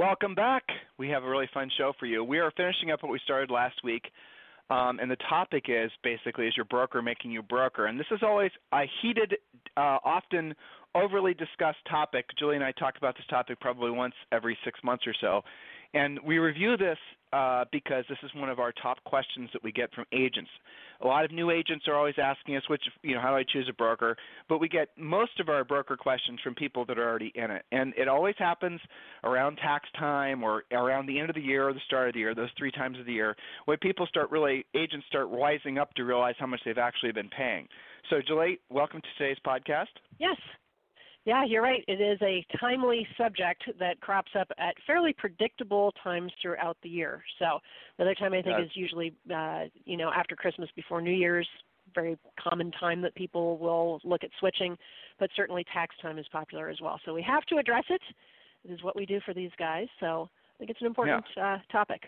Welcome back. We have a really fun show for you. We are finishing up what we started last week um, and the topic is basically is your broker making you broker? And this is always a heated, uh, often overly discussed topic. Julie and I talk about this topic probably once every six months or so. And we review this uh, because this is one of our top questions that we get from agents. A lot of new agents are always asking us, which you know, how do I choose a broker? But we get most of our broker questions from people that are already in it, and it always happens around tax time or around the end of the year or the start of the year, those three times of the year, when people start really agents start rising up to realize how much they've actually been paying. So, Julie, welcome to today's podcast. Yes, yeah, you're right. It is a timely subject that crops up at fairly predictable times throughout the year. So the other time I think is usually, uh, you know, after Christmas, before New Year's. Very common time that people will look at switching, but certainly tax time is popular as well. So we have to address it. It is what we do for these guys. So I think it's an important yeah. uh, topic.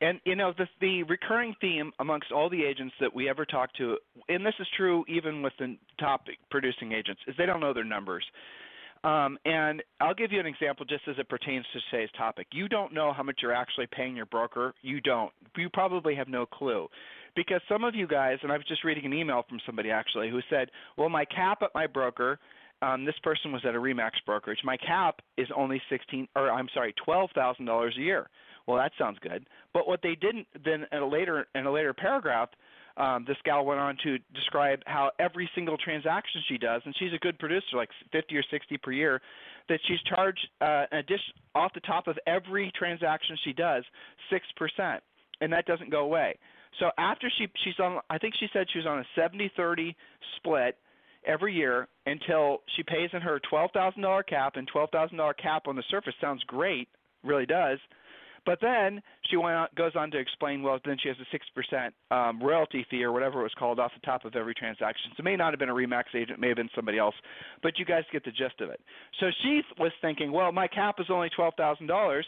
And you know the the recurring theme amongst all the agents that we ever talk to, and this is true even with the top producing agents, is they don't know their numbers. Um, and I'll give you an example just as it pertains to today's topic. You don't know how much you're actually paying your broker. You don't. You probably have no clue. Because some of you guys, and I was just reading an email from somebody actually who said, well, my cap at my broker, um, this person was at a Remax brokerage, my cap is only 16 or I'm sorry, $12,000 a year. Well, that sounds good. But what they didn't then in a later in a later paragraph, um, this gal went on to describe how every single transaction she does, and she's a good producer, like 50 or 60 per year, that she's charged uh, an addition off the top of every transaction she does, six percent, and that doesn't go away. So after she she's on, I think she said she was on a 70-30 split every year until she pays in her $12,000 cap, and $12,000 cap on the surface sounds great, really does but then she went on, goes on to explain, well, then she has a six percent um, royalty fee or whatever it was called off the top of every transaction. So it may not have been a Remax agent, may have been somebody else, but you guys get the gist of it. So she was thinking, well, my cap is only twelve thousand dollars.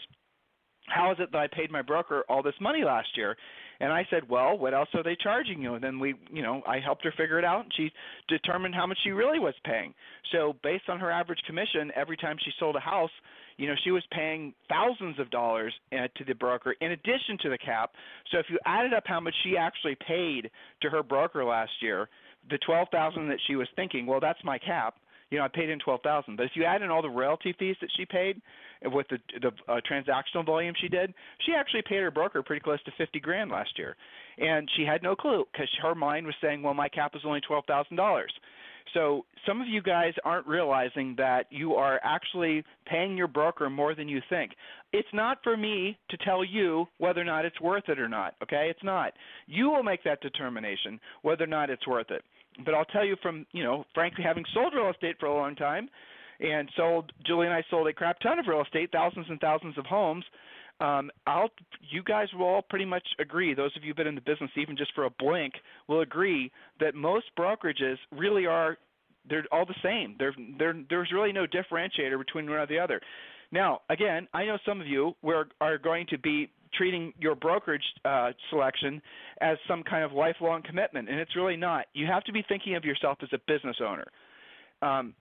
How is it that I paid my broker all this money last year? And I said, well, what else are they charging you? And then we, you know, I helped her figure it out, and she determined how much she really was paying. So based on her average commission, every time she sold a house, you know, she was paying thousands of dollars uh, to the broker in addition to the cap. So if you added up how much she actually paid to her broker last year, the twelve thousand that she was thinking, well, that's my cap. You know, I paid in twelve thousand. But if you add in all the royalty fees that she paid with the the uh, transactional volume she did, she actually paid her broker pretty close to fifty grand last year, and she had no clue because her mind was saying, well, my cap is only twelve thousand dollars. So some of you guys aren't realizing that you are actually paying your broker more than you think. It's not for me to tell you whether or not it's worth it or not, okay? It's not. You will make that determination whether or not it's worth it. But I'll tell you from, you know, frankly having sold real estate for a long time and sold Julie and I sold a crap ton of real estate, thousands and thousands of homes um, I'll you guys will all pretty much agree. Those of you who've been in the business even just for a blink will agree that most brokerages really are they're all the same. They're, they're, there's really no differentiator between one or the other. Now, again, I know some of you were, are going to be treating your brokerage uh, selection as some kind of lifelong commitment, and it's really not. You have to be thinking of yourself as a business owner. Um,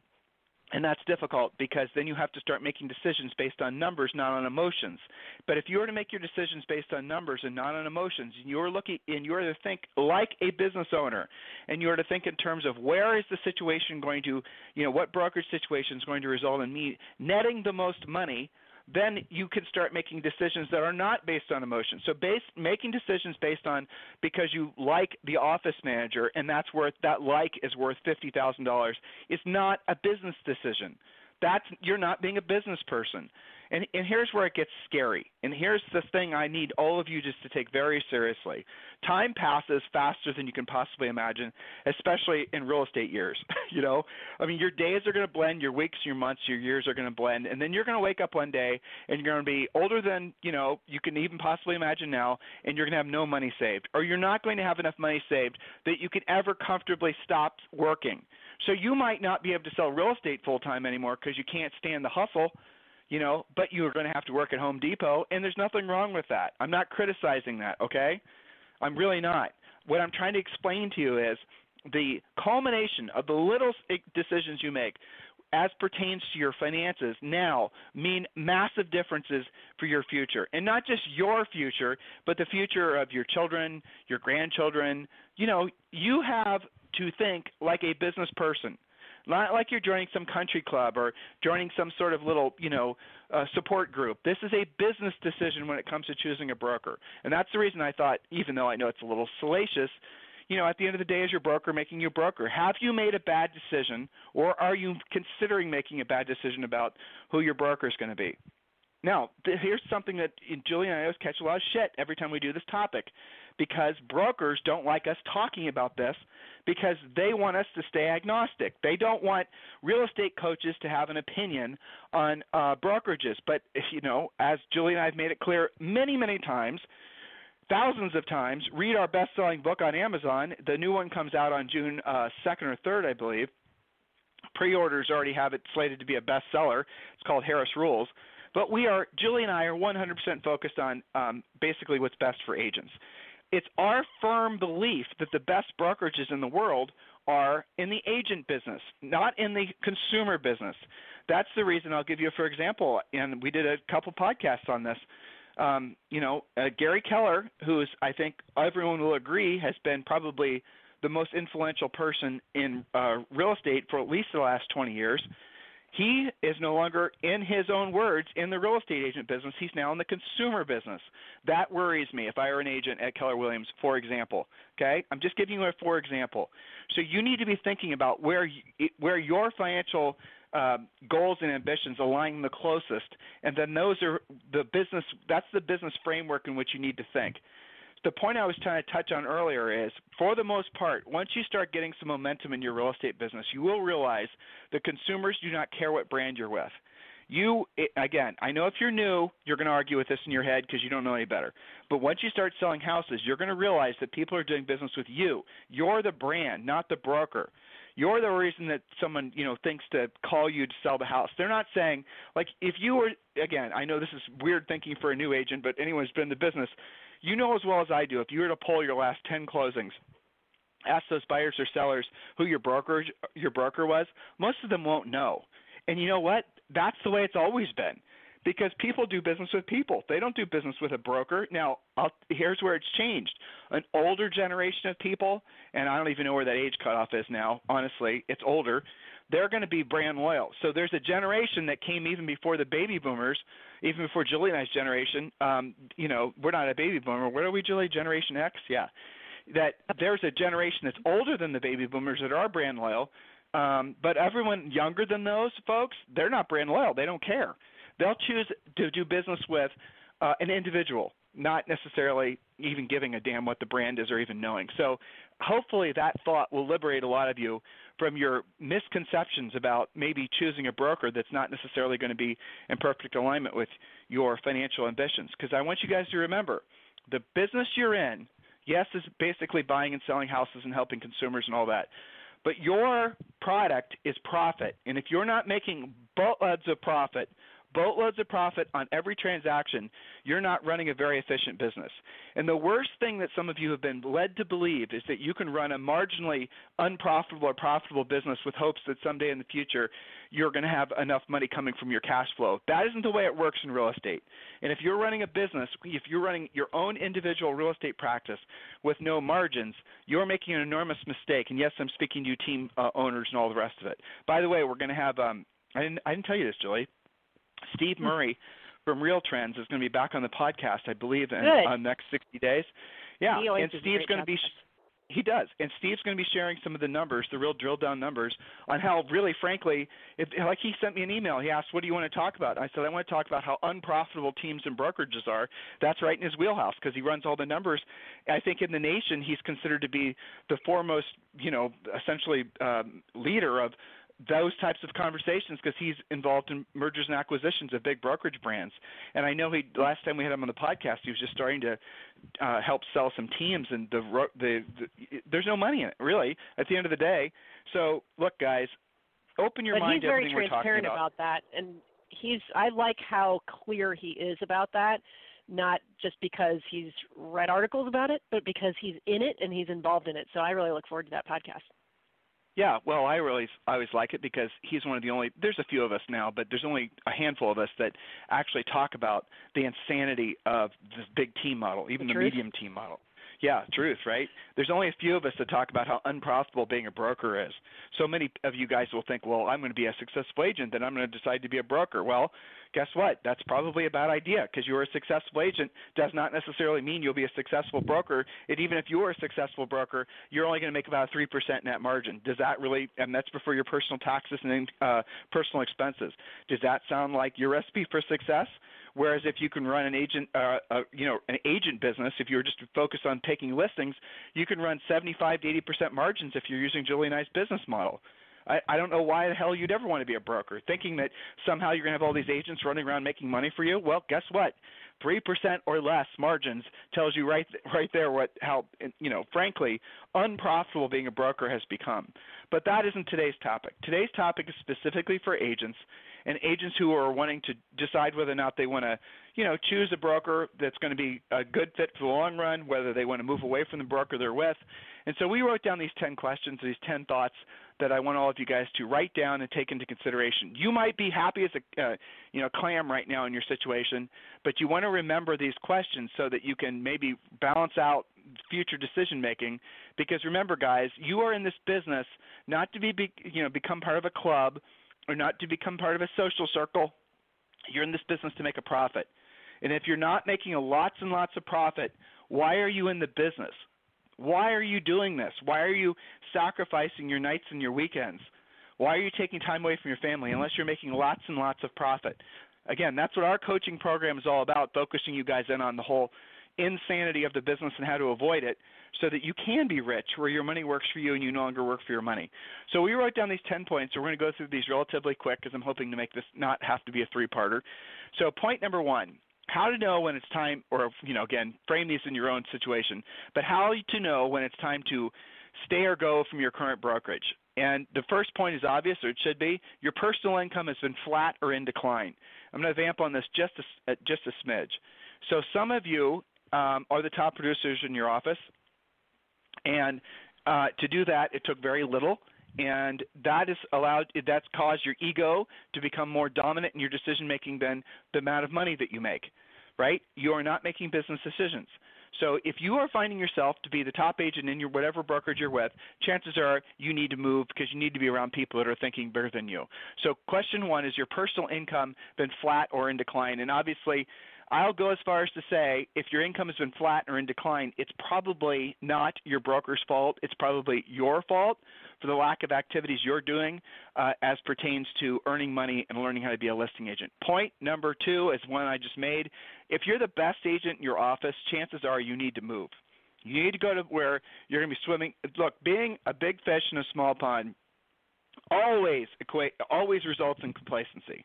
and that's difficult because then you have to start making decisions based on numbers, not on emotions. But if you were to make your decisions based on numbers and not on emotions, and you're looking and you're to think like a business owner, and you're to think in terms of where is the situation going to, you know, what brokerage situation is going to result in me netting the most money then you can start making decisions that are not based on emotion. So based making decisions based on because you like the office manager and that's worth that like is worth fifty thousand dollars is not a business decision. That's you're not being a business person. And and here's where it gets scary. And here's the thing I need all of you just to take very seriously. Time passes faster than you can possibly imagine, especially in real estate years. you know, I mean, your days are going to blend, your weeks, your months, your years are going to blend, and then you're going to wake up one day and you're going to be older than you know you can even possibly imagine now, and you're going to have no money saved, or you're not going to have enough money saved that you can ever comfortably stop working. So you might not be able to sell real estate full time anymore because you can't stand the hustle you know, but you're going to have to work at Home Depot, and there's nothing wrong with that. I'm not criticizing that, okay? I'm really not. What I'm trying to explain to you is the culmination of the little eh, decisions you make as pertains to your finances now mean massive differences for your future. And not just your future, but the future of your children, your grandchildren. You know, you have to think like a business person. Not like you're joining some country club or joining some sort of little, you know, uh, support group. This is a business decision when it comes to choosing a broker, and that's the reason I thought, even though I know it's a little salacious, you know, at the end of the day, is your broker making you a broker? Have you made a bad decision, or are you considering making a bad decision about who your broker is going to be? Now, th- here's something that Julie and I always catch a lot of shit every time we do this topic because brokers don't like us talking about this because they want us to stay agnostic. They don't want real estate coaches to have an opinion on uh, brokerages. But, you know, as Julie and I have made it clear many, many times, thousands of times, read our best selling book on Amazon. The new one comes out on June uh, 2nd or 3rd, I believe. Pre orders already have it slated to be a bestseller. It's called Harris Rules. But we are, Julie and I are 100% focused on um, basically what's best for agents. It's our firm belief that the best brokerages in the world are in the agent business, not in the consumer business. That's the reason I'll give you, for example, and we did a couple podcasts on this. Um, you know, uh, Gary Keller, who is, I think everyone will agree, has been probably the most influential person in uh, real estate for at least the last 20 years. He is no longer, in his own words, in the real estate agent business. He's now in the consumer business. That worries me if I were an agent at Keller Williams, for example. Okay, I'm just giving you a for example. So you need to be thinking about where where your financial uh, goals and ambitions align the closest, and then those are the business. That's the business framework in which you need to think the point I was trying to touch on earlier is, for the most part, once you start getting some momentum in your real estate business, you will realize the consumers do not care what brand you're with. You again, I know if you're new, you're going to argue with this in your head because you don't know any better. But once you start selling houses, you're going to realize that people are doing business with you. You're the brand, not the broker. You're the reason that someone, you know, thinks to call you to sell the house. They're not saying like if you were again, I know this is weird thinking for a new agent, but anyone who's been in the business, you know as well as I do, if you were to poll your last 10 closings, ask those buyers or sellers who your broker your broker was, most of them won't know. And you know what? That's the way it's always been. Because people do business with people. They don't do business with a broker. Now, I'll, here's where it's changed. An older generation of people, and I don't even know where that age cutoff is now, honestly, it's older they're going to be brand loyal. So there's a generation that came even before the baby boomers, even before Julie and I's generation. Um, you know, we're not a baby boomer. What are we, Julie? Generation X? Yeah. That there's a generation that's older than the baby boomers that are brand loyal. Um, but everyone younger than those folks, they're not brand loyal. They don't care. They'll choose to do business with uh, an individual, not necessarily even giving a damn what the brand is or even knowing. So hopefully that thought will liberate a lot of you from your misconceptions about maybe choosing a broker that's not necessarily going to be in perfect alignment with your financial ambitions. Because I want you guys to remember the business you're in, yes, is basically buying and selling houses and helping consumers and all that. But your product is profit. And if you're not making boatloads of profit boatloads of profit on every transaction, you're not running a very efficient business. And the worst thing that some of you have been led to believe is that you can run a marginally unprofitable or profitable business with hopes that someday in the future you're going to have enough money coming from your cash flow. That isn't the way it works in real estate. And if you're running a business, if you're running your own individual real estate practice with no margins, you're making an enormous mistake. And yes, I'm speaking to you team uh, owners and all the rest of it. By the way, we're going to have um, I didn't, I didn't tell you this, Julie. Steve hmm. Murray from Real Trends is going to be back on the podcast, I believe, in uh, next 60 days. Yeah, and Steve's going to be He does, and Steve's going to be sharing some of the numbers, the real drill down numbers, on how really, frankly, if, like he sent me an email. He asked, "What do you want to talk about?" I said, "I want to talk about how unprofitable teams and brokerages are." That's right in his wheelhouse because he runs all the numbers. I think in the nation, he's considered to be the foremost, you know, essentially um, leader of those types of conversations because he's involved in mergers and acquisitions of big brokerage brands. And I know he last time we had him on the podcast, he was just starting to uh, help sell some teams, and the, the the there's no money in it really at the end of the day. So look, guys, open your mind. but mind he's very transparent about. about that, and he's I like how clear he is about that. Not just because he's read articles about it, but because he's in it and he's involved in it. So I really look forward to that podcast. Yeah, well, I really I always like it because he's one of the only. There's a few of us now, but there's only a handful of us that actually talk about the insanity of this big team model, even the, the medium team model. Yeah, truth, right? There's only a few of us that talk about how unprofitable being a broker is. So many of you guys will think, well, I'm going to be a successful agent, then I'm going to decide to be a broker. Well, guess what? That's probably a bad idea because you're a successful agent does not necessarily mean you'll be a successful broker. And even if you're a successful broker, you're only going to make about a 3% net margin. Does that really, and that's before your personal taxes and uh, personal expenses. Does that sound like your recipe for success? Whereas if you can run an agent, uh, uh, you know, an agent business, if you're just focused on taking listings, you can run 75 to 80 percent margins if you're using Julie and I's business model. I, I don't know why the hell you'd ever want to be a broker, thinking that somehow you're going to have all these agents running around making money for you. Well, guess what? Three percent or less margins tells you right right there what how you know frankly unprofitable being a broker has become. But that isn't today's topic. Today's topic is specifically for agents and agents who are wanting to decide whether or not they want to, you know, choose a broker that's going to be a good fit for the long run, whether they want to move away from the broker they're with. And so we wrote down these 10 questions, these 10 thoughts that I want all of you guys to write down and take into consideration. You might be happy as a uh, you know clam right now in your situation, but you want to remember these questions so that you can maybe balance out future decision making because remember guys, you are in this business not to be, be you know become part of a club or not to become part of a social circle. You're in this business to make a profit. And if you're not making lots and lots of profit, why are you in the business? Why are you doing this? Why are you sacrificing your nights and your weekends? Why are you taking time away from your family unless you're making lots and lots of profit? Again, that's what our coaching program is all about, focusing you guys in on the whole insanity of the business and how to avoid it so that you can be rich where your money works for you and you no longer work for your money. So we wrote down these 10 points. So we're going to go through these relatively quick because I'm hoping to make this not have to be a three-parter. So point number one, how to know when it's time or you know again frame these in your own situation but how to know when it's time to stay or go from your current brokerage and the first point is obvious or it should be your personal income has been flat or in decline i'm going to vamp on this just a, uh, just a smidge so some of you um, are the top producers in your office. And uh, to do that it took very little. And that is allowed that's caused your ego to become more dominant in your decision making than the amount of money that you make right? You are not making business decisions. So if you are finding yourself to be the top agent in your whatever brokerage you're with chances are you need to move because you need to be around people that are thinking bigger than you. So question one is your personal income been flat or in decline? And obviously I'll go as far as to say if your income has been flat or in decline, it's probably not your broker's fault. It's probably your fault for the lack of activities you're doing uh, as pertains to earning money and learning how to be a listing agent. Point number two is one I just made. If you're the best agent in your office, chances are you need to move. You need to go to where you're going to be swimming. Look, being a big fish in a small pond always equate always results in complacency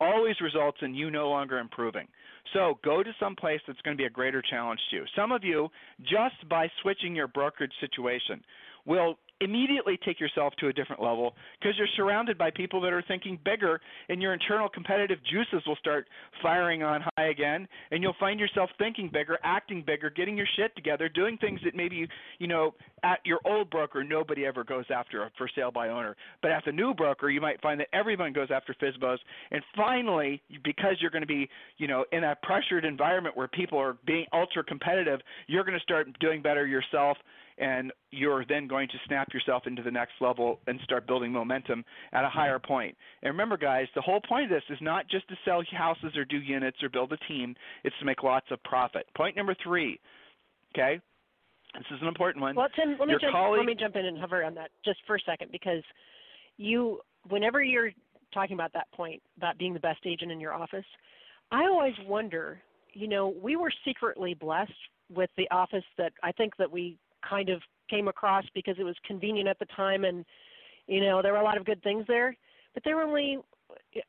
always results in you no longer improving. So go to some place that's going to be a greater challenge to you. Some of you, just by switching your brokerage situation, will immediately take yourself to a different level because you're surrounded by people that are thinking bigger and your internal competitive juices will start firing on high again and you'll find yourself thinking bigger acting bigger getting your shit together doing things that maybe you know at your old broker nobody ever goes after for sale by owner. But at the new broker you might find that everyone goes after FSBOs and finally because you're going to be you know in a pressured environment where people are being ultra competitive you're going to start doing better yourself and you're then going to snap yourself into the next level and start building momentum at a mm-hmm. higher point. And remember, guys, the whole point of this is not just to sell houses or do units or build a team, it's to make lots of profit. Point number three, okay? This is an important one. Well, Tim, let me Your jump. colleague- Let me jump in and hover on that just for a second because you, whenever you're talking about that point about being the best agent in your office, I always wonder. You know, we were secretly blessed with the office that I think that we kind of came across because it was convenient at the time, and you know there were a lot of good things there. But there were only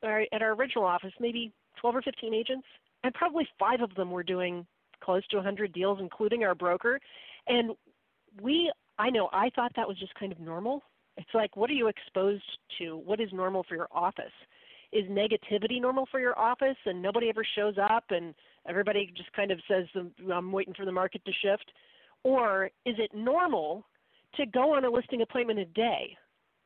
uh, at our original office maybe 12 or 15 agents, and probably five of them were doing close to 100 deals, including our broker. And we, I know, I thought that was just kind of normal. It's like, what are you exposed to? What is normal for your office? Is negativity normal for your office and nobody ever shows up and everybody just kind of says, I'm waiting for the market to shift? Or is it normal to go on a listing appointment a day?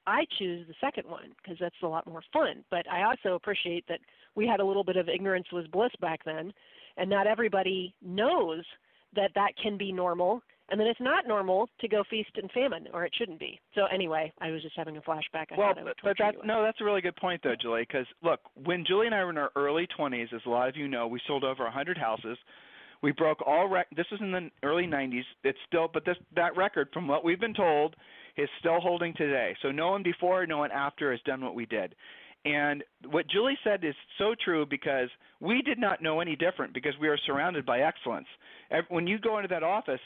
I choose the second one because that's a lot more fun. But I also appreciate that we had a little bit of ignorance was bliss back then, and not everybody knows that that can be normal and then it's not normal to go feast and famine, or it shouldn't be. So anyway, I was just having a flashback. I well, would but that no, that's a really good point though, Julie. Because look, when Julie and I were in our early 20s, as a lot of you know, we sold over 100 houses. We broke all rec. This was in the early 90s. It's still, but this that record, from what we've been told, is still holding today. So no one before, no one after has done what we did. And what Julie said is so true because we did not know any different because we are surrounded by excellence. When you go into that office,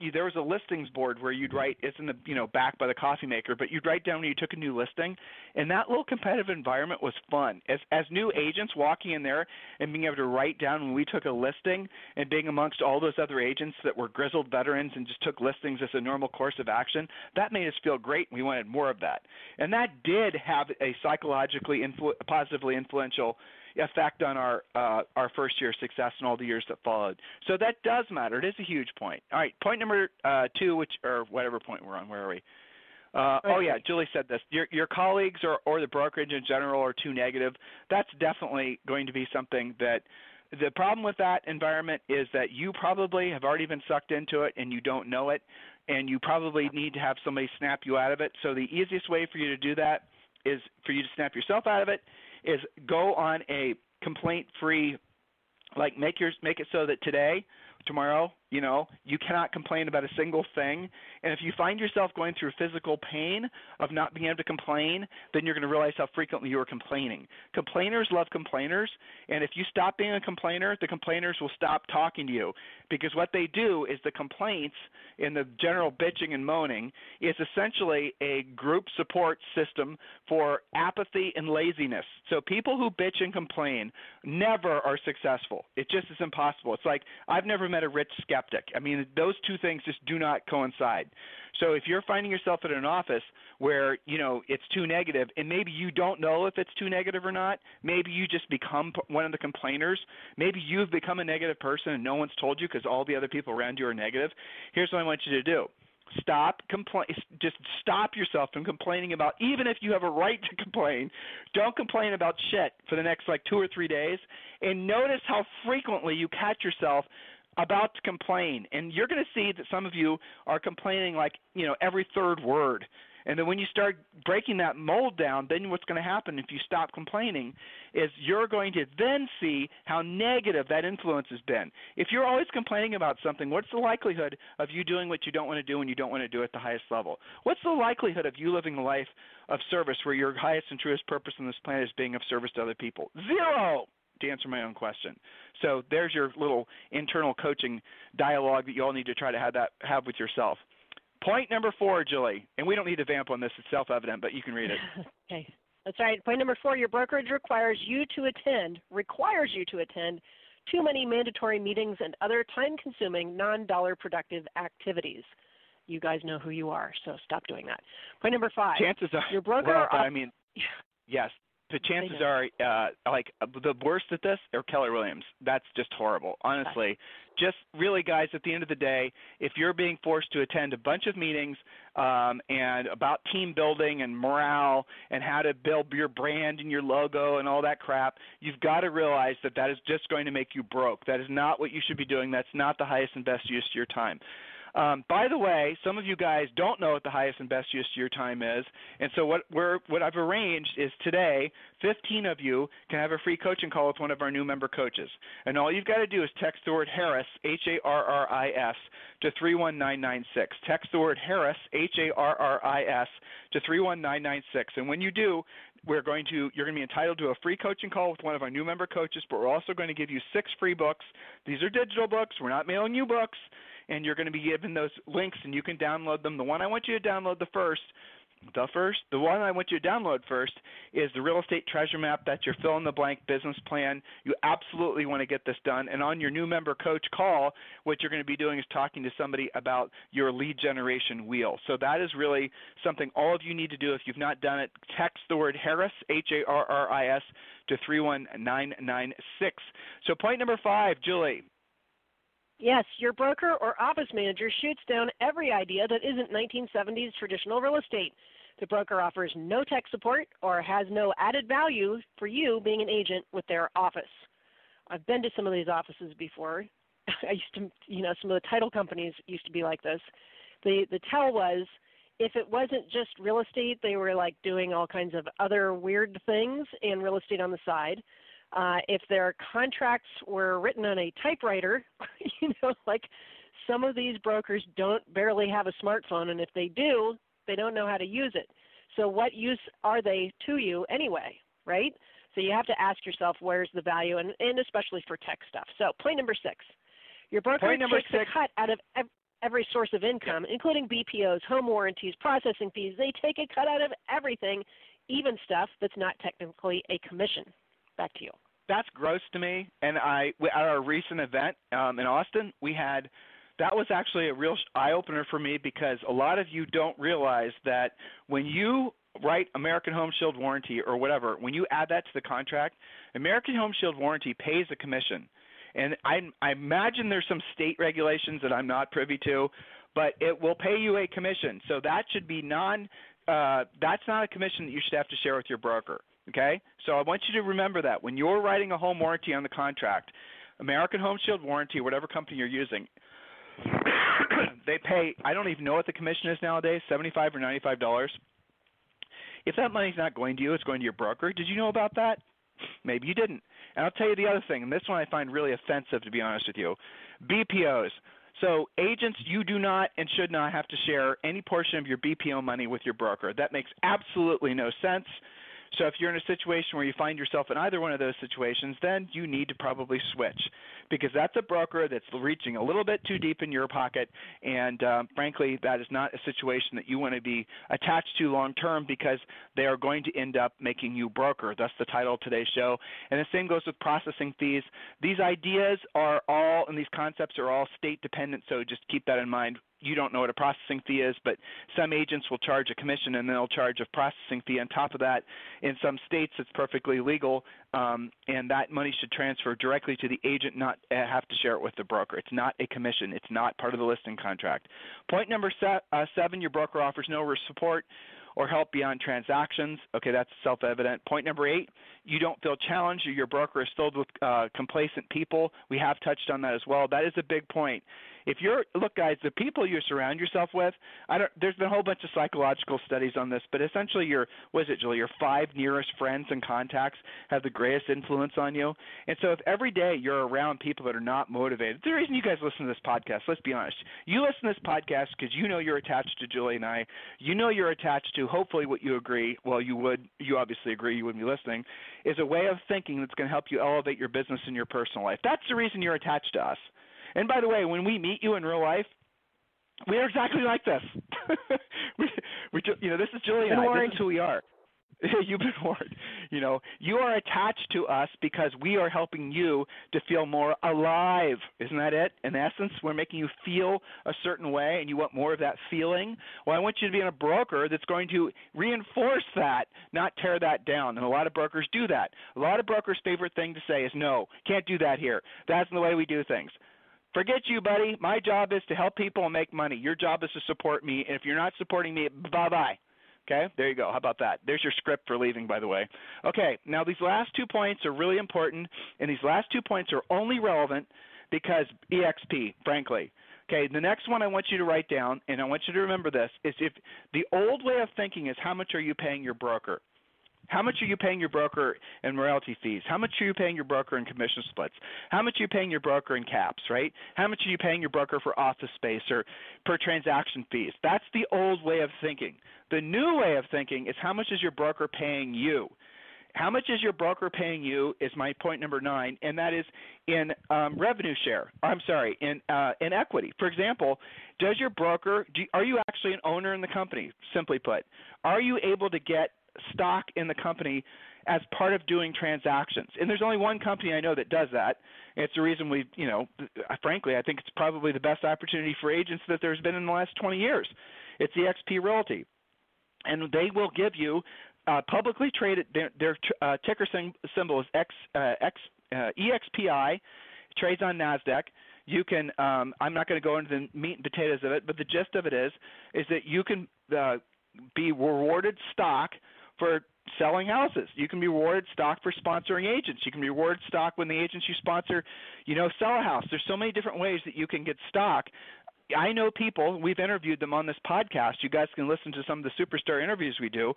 you, there was a listings board where you'd write it's in the you know back by the coffee maker, but you'd write down when you took a new listing, and that little competitive environment was fun. As as new agents walking in there and being able to write down when we took a listing and being amongst all those other agents that were grizzled veterans and just took listings as a normal course of action, that made us feel great. and We wanted more of that, and that did have a psychologically influ- positively influential effect on our uh, our first year success and all the years that followed. So that does matter. It is a huge point. All right, point number uh, two, which or whatever point we're on. Where are we? Uh, oh yeah, Julie said this. Your your colleagues or or the brokerage in general are too negative. That's definitely going to be something that. The problem with that environment is that you probably have already been sucked into it and you don't know it, and you probably need to have somebody snap you out of it. So the easiest way for you to do that is for you to snap yourself out of it is go on a complaint free like make your make it so that today tomorrow you know you cannot complain about a single thing. And if you find yourself going through physical pain of not being able to complain then you're going to realize how frequently you are complaining. Complainers love complainers and if you stop being a complainer the complainers will stop talking to you. Because what they do is the complaints and the general bitching and moaning is essentially a group support system for apathy and laziness. So people who bitch and complain never are successful. It just is impossible. It's like i've never met a rich skeptic I mean, those two things just do not coincide. So if you're finding yourself at an office where you know it's too negative, and maybe you don't know if it's too negative or not, maybe you just become one of the complainers. Maybe you've become a negative person and no one's told you because all the other people around you are negative. Here's what I want you to do stop complain just stop yourself from complaining about even if you have a right to complain don't complain about shit for the next like two or three days and notice how frequently you catch yourself about to complain. And you're going to see that some of you are complaining like you know every third word. And then when you start breaking that mold down then what's going to happen if you stop complaining is you're going to then see how negative that influence has been. If you're always complaining about something what's the likelihood of you doing what you don't want to do and you don't want to do at the highest level? What's the likelihood of you living a life of service where your highest and truest purpose on this planet is being of service to other people? Zero to answer my own question. So there's your little internal coaching dialogue that you all need to try to have that have with yourself. Point number four, Julie, and we don't need to vamp on this; it's self-evident, but you can read it. okay, that's right. Point number four: your brokerage requires you to attend requires you to attend too many mandatory meetings and other time-consuming, non-dollar productive activities. You guys know who you are, so stop doing that. Point number five: chances are your broker. Well, I mean, yes, the chances are uh like the worst at this are Keller Williams. That's just horrible. Honestly, just really guys at the end of the day, if you're being forced to attend a bunch of meetings um and about team building and morale and how to build your brand and your logo and all that crap, you've got to realize that that is just going to make you broke. That is not what you should be doing. That's not the highest and best use of your time. Um, by the way, some of you guys don't know what the highest and best use of your time is, and so what we're what I've arranged is today, 15 of you can have a free coaching call with one of our new member coaches, and all you've got to do is text the word Harris H A R R I S to 31996. Text the word Harris H A R R I S to 31996, and when you do, we're going to you're going to be entitled to a free coaching call with one of our new member coaches but we're also going to give you six free books. These are digital books. We're not mailing you books and you're going to be given those links and you can download them. The one I want you to download the first the first, the one I want you to download first is the real estate treasure map. That's your fill in the blank business plan. You absolutely want to get this done. And on your new member coach call, what you're going to be doing is talking to somebody about your lead generation wheel. So that is really something all of you need to do. If you've not done it, text the word Harris, H A R R I S, to 31996. So point number five, Julie. Yes, your broker or office manager shoots down every idea that isn't 1970s traditional real estate. The broker offers no tech support or has no added value for you being an agent with their office. I've been to some of these offices before. I used to, you know, some of the title companies used to be like this. The the tell was if it wasn't just real estate, they were like doing all kinds of other weird things and real estate on the side. Uh, if their contracts were written on a typewriter, you know, like some of these brokers don't barely have a smartphone, and if they do, they don't know how to use it. So, what use are they to you anyway, right? So, you have to ask yourself where's the value, and, and especially for tech stuff. So, point number six your broker point number takes six. a cut out of every source of income, including BPOs, home warranties, processing fees. They take a cut out of everything, even stuff that's not technically a commission. Back to you that's gross to me. And I at our recent event um, in Austin, we had that was actually a real eye opener for me because a lot of you don't realize that when you write American Home Shield warranty or whatever, when you add that to the contract, American Home Shield warranty pays a commission. And I, I imagine there's some state regulations that I'm not privy to, but it will pay you a commission. So that should be non. Uh, that's not a commission that you should have to share with your broker. Okay? So I want you to remember that when you're writing a home warranty on the contract, American Home Shield warranty, whatever company you're using, they pay I don't even know what the commission is nowadays, seventy five or ninety five dollars. If that money's not going to you, it's going to your broker. Did you know about that? Maybe you didn't. And I'll tell you the other thing, and this one I find really offensive to be honest with you. BPOs. So agents, you do not and should not have to share any portion of your BPO money with your broker. That makes absolutely no sense. So if you're in a situation where you find yourself in either one of those situations, then you need to probably switch because that's a broker that's reaching a little bit too deep in your pocket, and um, frankly, that is not a situation that you want to be attached to long term because they are going to end up making you broker. That's the title of today's show. And the same goes with processing fees. These ideas are all, and these concepts are all state dependent, so just keep that in mind you don't know what a processing fee is, but some agents will charge a commission and they'll charge a processing fee on top of that. In some states, it's perfectly legal, um, and that money should transfer directly to the agent, not uh, have to share it with the broker. It's not a commission. It's not part of the listing contract. Point number se- uh, seven: your broker offers no support or help beyond transactions. Okay, that's self evident. Point number eight, you don't feel challenged or your broker is filled with uh, complacent people. We have touched on that as well. That is a big point if you're look guys the people you surround yourself with i don't there's been a whole bunch of psychological studies on this but essentially your what is it julie your five nearest friends and contacts have the greatest influence on you. And so if every day you're around people that are not motivated the reason you guys listen to this podcast let's be honest you listen to this podcast because you know you're attached to julie and i. You know you're attached to hopefully what you agree well you would you obviously agree you wouldn't be listening is a way of thinking that's going to help you elevate your business and your personal life. That's the reason you're attached to us and by the way, when we meet you in real life, we are exactly like this. we, we, you know, this is Julie and I. This is who we are. You've been warned. You know, you are attached to us because we are helping you to feel more alive. Isn't that it? In essence, we're making you feel a certain way and you want more of that feeling. Well, I want you to be in a broker that's going to reinforce that, not tear that down. And a lot of brokers do that. A lot of brokers' favorite thing to say is, no, can't do that here. That's the way we do things. Forget you, buddy. My job is to help people and make money. Your job is to support me. And if you're not supporting me, bye bye. Okay, there you go. How about that? There's your script for leaving, by the way. Okay, now these last two points are really important, and these last two points are only relevant because EXP, frankly. Okay, the next one I want you to write down, and I want you to remember this, is if the old way of thinking is how much are you paying your broker? How much are you paying your broker in royalty fees? How much are you paying your broker in commission splits? How much are you paying your broker in caps, right? How much are you paying your broker for office space or per transaction fees? That's the old way of thinking. The new way of thinking is how much is your broker paying you? How much is your broker paying you? Is my point number nine, and that is in um, revenue share. I'm sorry, in uh, in equity. For example, does your broker? Do, are you actually an owner in the company? Simply put, are you able to get stock in the company as part of doing transactions. And there's only one company I know that does that. It's the reason we, you know, frankly, I think it's probably the best opportunity for agents that there's been in the last 20 years. It's eXp Realty. And they will give you uh, publicly traded, their, their uh, ticker symbol is X, uh, X, uh, EXPI, trades on NASDAQ. You can, um, I'm not going to go into the meat and potatoes of it, but the gist of it is, is that you can uh, be rewarded stock for selling houses. You can be rewarded stock for sponsoring agents. You can be rewarded stock when the agents you sponsor, you know, sell a house. There's so many different ways that you can get stock. I know people, we've interviewed them on this podcast. You guys can listen to some of the superstar interviews we do.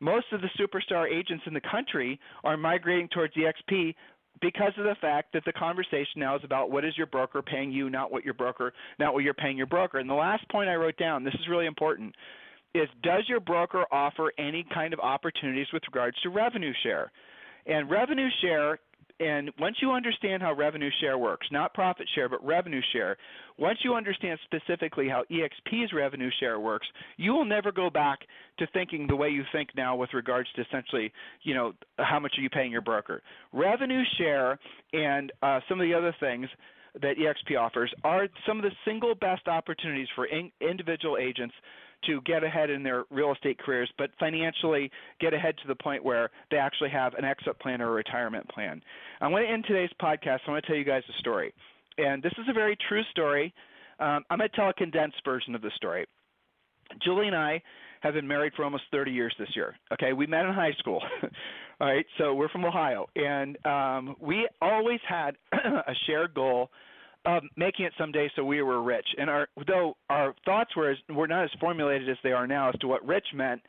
Most of the superstar agents in the country are migrating towards EXP because of the fact that the conversation now is about what is your broker paying you, not what your broker, not what you're paying your broker. And the last point I wrote down, this is really important is does your broker offer any kind of opportunities with regards to revenue share? And revenue share and once you understand how revenue share works, not profit share, but revenue share, once you understand specifically how EXP's revenue share works, you will never go back to thinking the way you think now with regards to essentially, you know, how much are you paying your broker. Revenue share and uh, some of the other things that EXP offers are some of the single best opportunities for in- individual agents to get ahead in their real estate careers, but financially get ahead to the point where they actually have an exit plan or a retirement plan. I'm going to end today's podcast. I want to tell you guys a story. And this is a very true story. Um, I'm going to tell a condensed version of the story. Julie and I have been married for almost 30 years this year. Okay, we met in high school. All right, so we're from Ohio, and um, we always had a shared goal of making it someday so we were rich. And our though our thoughts were as, were not as formulated as they are now as to what rich meant,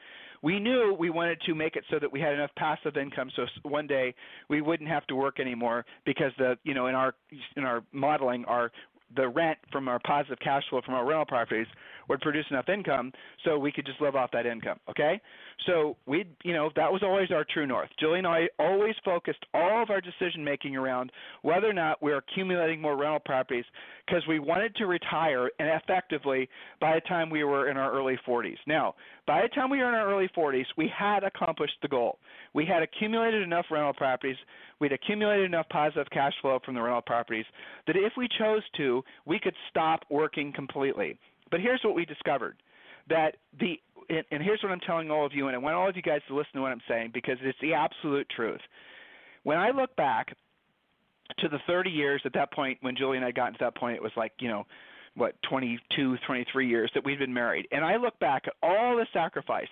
we knew we wanted to make it so that we had enough passive income so one day we wouldn't have to work anymore because the you know in our in our modeling our the rent from our positive cash flow from our rental properties would produce enough income so we could just live off that income. Okay, so we, you know, that was always our true north. Julie and I always focused all of our decision making around whether or not we we're accumulating more rental properties because we wanted to retire and effectively by the time we were in our early 40s. Now, by the time we were in our early 40s, we had accomplished the goal. We had accumulated enough rental properties, we'd accumulated enough positive cash flow from the rental properties that if we chose to, we could stop working completely. But here's what we discovered that the and, and here's what I'm telling all of you, and I want all of you guys to listen to what I'm saying because it's the absolute truth. When I look back to the 30 years at that point when Julie and I got to that point, it was like you know what 22, 23 years that we've been married, and I look back at all the sacrifice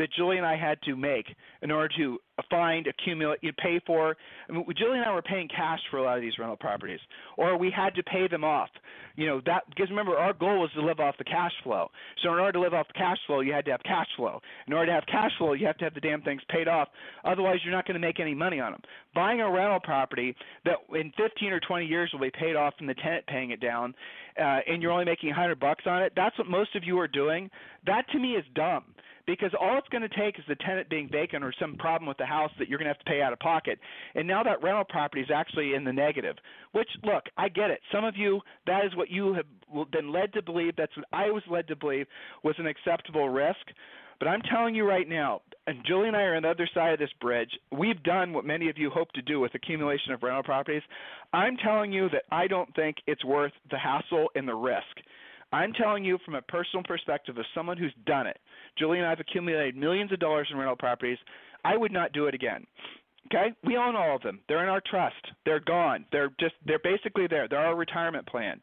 that Julie and I had to make in order to find, accumulate, you pay for. I mean, Julie and I were paying cash for a lot of these rental properties, or we had to pay them off. You know that because remember our goal was to live off the cash flow. So in order to live off the cash flow, you had to have cash flow. In order to have cash flow, you have to have the damn things paid off. Otherwise, you're not going to make any money on them. Buying a rental property that in 15 or 20 years will be paid off from the tenant paying it down, uh, and you're only making 100 bucks on it. That's what most of you are doing. That to me is dumb because all it's going to take is the tenant being vacant or some problem with the house that you're going to have to pay out of pocket. And now that rental property is actually in the negative. Which, look, I get it. Some of you, that is what you have been led to believe. That's what I was led to believe was an acceptable risk. But I'm telling you right now, and Julie and I are on the other side of this bridge. We've done what many of you hope to do with accumulation of rental properties. I'm telling you that I don't think it's worth the hassle and the risk. I'm telling you from a personal perspective of someone who's done it. Julie and I have accumulated millions of dollars in rental properties. I would not do it again. Okay? We own all of them. They're in our trust. They're gone. They're just they're basically there. They're our retirement plan.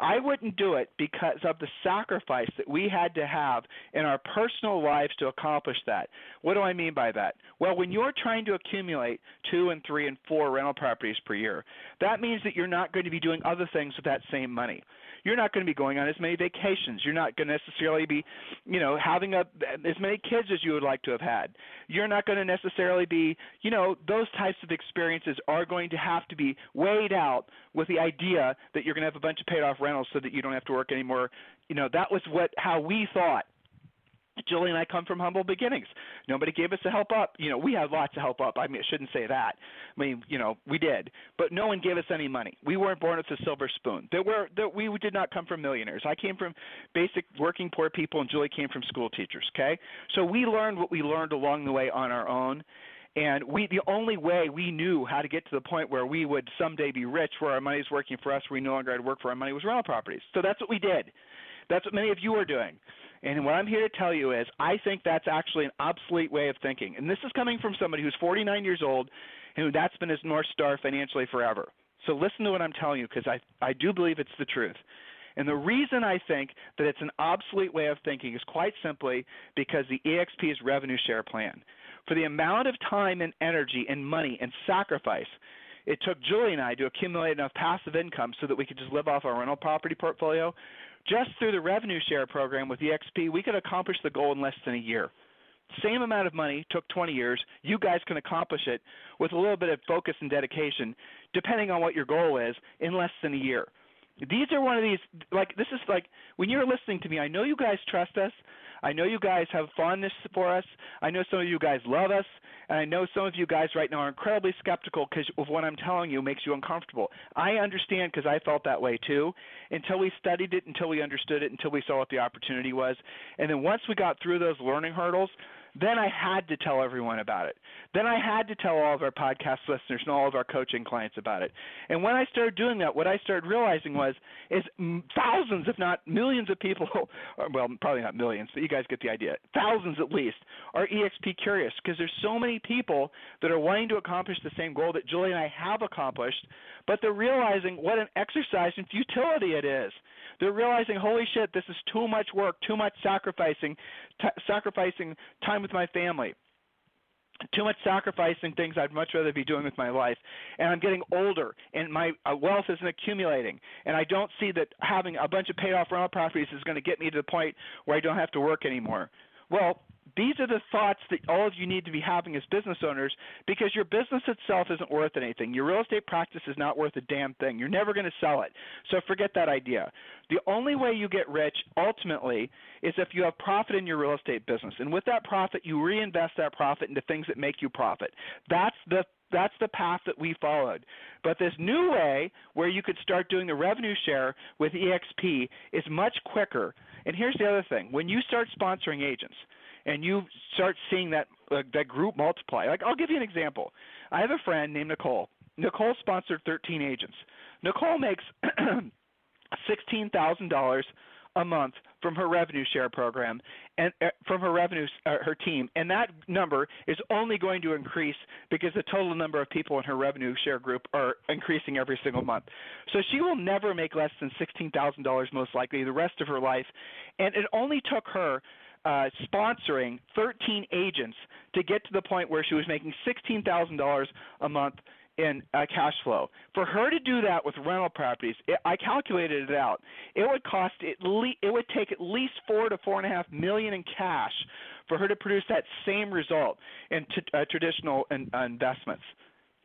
I wouldn't do it because of the sacrifice that we had to have in our personal lives to accomplish that. What do I mean by that? Well, when you're trying to accumulate two and three and four rental properties per year, that means that you're not going to be doing other things with that same money. You're not going to be going on as many vacations. You're not going to necessarily be, you know, having a, as many kids as you would like to have had. You're not going to necessarily be, you know, those types of experiences are going to have to be weighed out with the idea that you're going to have a bunch of paid off rentals so that you don't have to work anymore. You know, that was what how we thought Julie and I come from humble beginnings. Nobody gave us a help up. You know, we had lots of help up. I mean, I shouldn't say that. I mean, you know, we did, but no one gave us any money. We weren't born with a silver spoon. There were that we did not come from millionaires. I came from basic working poor people, and Julie came from school teachers. Okay, so we learned what we learned along the way on our own. And we, the only way we knew how to get to the point where we would someday be rich, where our money is working for us, where we no longer had to work for our money, was rental properties. So that's what we did. That's what many of you are doing. And what I'm here to tell you is I think that's actually an obsolete way of thinking. And this is coming from somebody who's 49 years old and that's been his North Star financially forever. So listen to what I'm telling you because I, I do believe it's the truth. And the reason I think that it's an obsolete way of thinking is quite simply because the EXP's revenue share plan. For the amount of time and energy and money and sacrifice it took Julie and I to accumulate enough passive income so that we could just live off our rental property portfolio just through the revenue share program with EXP, we could accomplish the goal in less than a year. Same amount of money took 20 years. You guys can accomplish it with a little bit of focus and dedication, depending on what your goal is, in less than a year. These are one of these, like, this is like, when you're listening to me, I know you guys trust us. I know you guys have fondness for us. I know some of you guys love us. And I know some of you guys right now are incredibly skeptical because of what I'm telling you makes you uncomfortable. I understand because I felt that way too until we studied it, until we understood it, until we saw what the opportunity was. And then once we got through those learning hurdles, then I had to tell everyone about it. Then I had to tell all of our podcast listeners and all of our coaching clients about it. And when I started doing that, what I started realizing was is thousands, if not millions of people, well, probably not millions, but you guys get the idea. Thousands at least are EXP curious because there's so many people that are wanting to accomplish the same goal that Julie and I have accomplished, but they're realizing what an exercise in futility it is. They're realizing, holy shit, this is too much work, too much sacrificing, t- sacrificing time with my family too much sacrificing things I'd much rather be doing with my life. And I'm getting older, and my uh, wealth isn't accumulating. And I don't see that having a bunch of paid off rental properties is going to get me to the point where I don't have to work anymore. Well, these are the thoughts that all of you need to be having as business owners because your business itself isn't worth anything. Your real estate practice is not worth a damn thing. You're never going to sell it. So forget that idea. The only way you get rich ultimately is if you have profit in your real estate business. And with that profit, you reinvest that profit into things that make you profit. That's the that's the path that we followed. But this new way where you could start doing the revenue share with EXP is much quicker. And here's the other thing. When you start sponsoring agents, and you start seeing that uh, that group multiply. Like I'll give you an example. I have a friend named Nicole. Nicole sponsored 13 agents. Nicole makes $16,000 a month from her revenue share program and uh, from her revenue uh, her team and that number is only going to increase because the total number of people in her revenue share group are increasing every single month so she will never make less than $16,000 most likely the rest of her life and it only took her uh, sponsoring 13 agents to get to the point where she was making $16,000 a month in uh, cash flow. For her to do that with rental properties, it, I calculated it out. It would cost at le- it would take at least four to four and a half million in cash for her to produce that same result in t- uh, traditional in, uh, investments.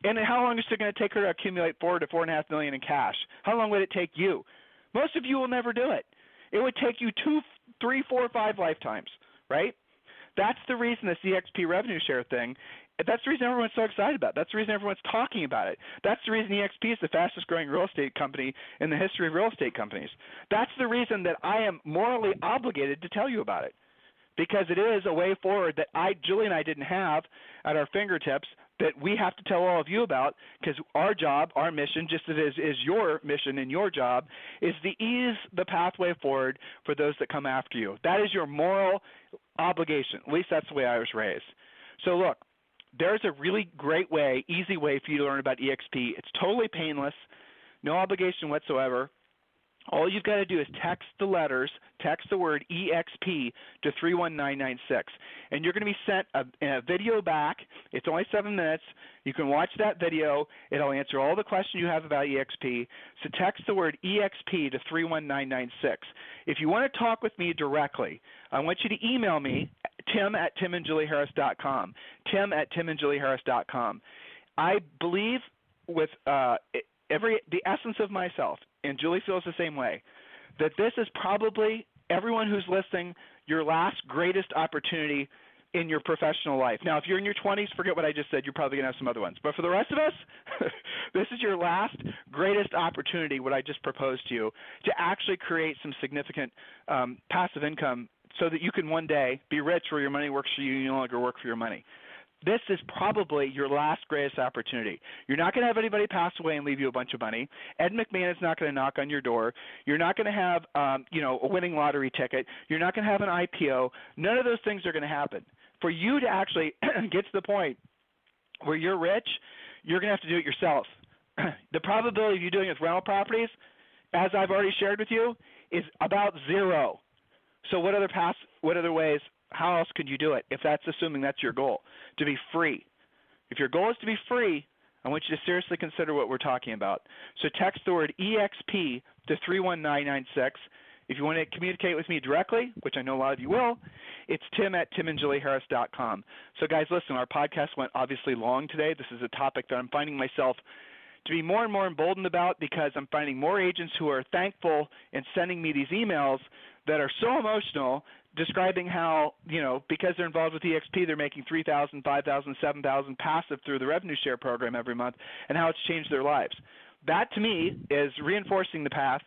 And how long is it going to take her to accumulate four to four and a half million in cash? How long would it take you? Most of you will never do it. It would take you two three, four, five lifetimes, right? That's the reason this EXP revenue share thing. That's the reason everyone's so excited about. It. That's the reason everyone's talking about it. That's the reason EXP is the fastest growing real estate company in the history of real estate companies. That's the reason that I am morally obligated to tell you about it because it is a way forward that I, Julie and I didn't have at our fingertips that we have to tell all of you about because our job, our mission, just as is, is your mission and your job, is to ease the pathway forward for those that come after you. That is your moral obligation. At least that's the way I was raised. So look, there's a really great way, easy way for you to learn about EXP. It's totally painless, no obligation whatsoever. All you've got to do is text the letters, text the word EXP to 31996, and you're going to be sent a, a, video back. It's only seven minutes. You can watch that video. It'll answer all the questions you have about EXP. So text the word EXP to 31996. If you want to talk with me directly, I want you to email me, tim at timandjulieharris.com. Tim at timandjulieharris.com. I believe with uh, every the essence of myself and Julie feels the same way, that this is probably everyone who's listening your last greatest opportunity in your professional life. Now, if you're in your 20s, forget what I just said. You're probably going to have some other ones. But for the rest of us, this is your last greatest opportunity, what I just proposed to you, to actually create some significant um, passive income so that you can one day be rich where your money works for you and you no longer work for your money this is probably your last greatest opportunity. You're not going to have anybody pass away and leave you a bunch of money. Ed McMahon is not going to knock on your door. You're not going to have, um, you know, a winning lottery ticket. You're not going to have an IPO. None of those things are going to happen. For you to actually get to the point where you're rich, you're going to have to do it yourself. the probability of you doing it with rental properties, as I've already shared with you, is about zero. So what other paths, what other ways how else could you do it if that's assuming that's your goal to be free if your goal is to be free i want you to seriously consider what we're talking about so text the word exp to 31996 if you want to communicate with me directly, which I know a lot of you will, it's tim at timandjulieharris.com. So, guys, listen, our podcast went obviously long today. This is a topic that I'm finding myself to be more and more emboldened about because I'm finding more agents who are thankful in sending me these emails that are so emotional describing how you know because they're involved with EXP, they're making three thousand, five thousand, seven thousand passive through the revenue share program every month, and how it's changed their lives. That to me is reinforcing the path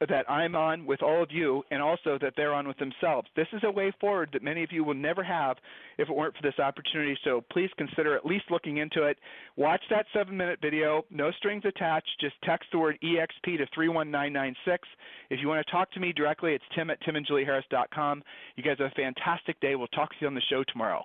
that I'm on with all of you and also that they're on with themselves. This is a way forward that many of you will never have if it weren't for this opportunity. So please consider at least looking into it. Watch that seven minute video, no strings attached. Just text the word EXP to 31996. If you want to talk to me directly, it's tim at timandjulieharris.com. You guys have a fantastic day. We'll talk to you on the show tomorrow.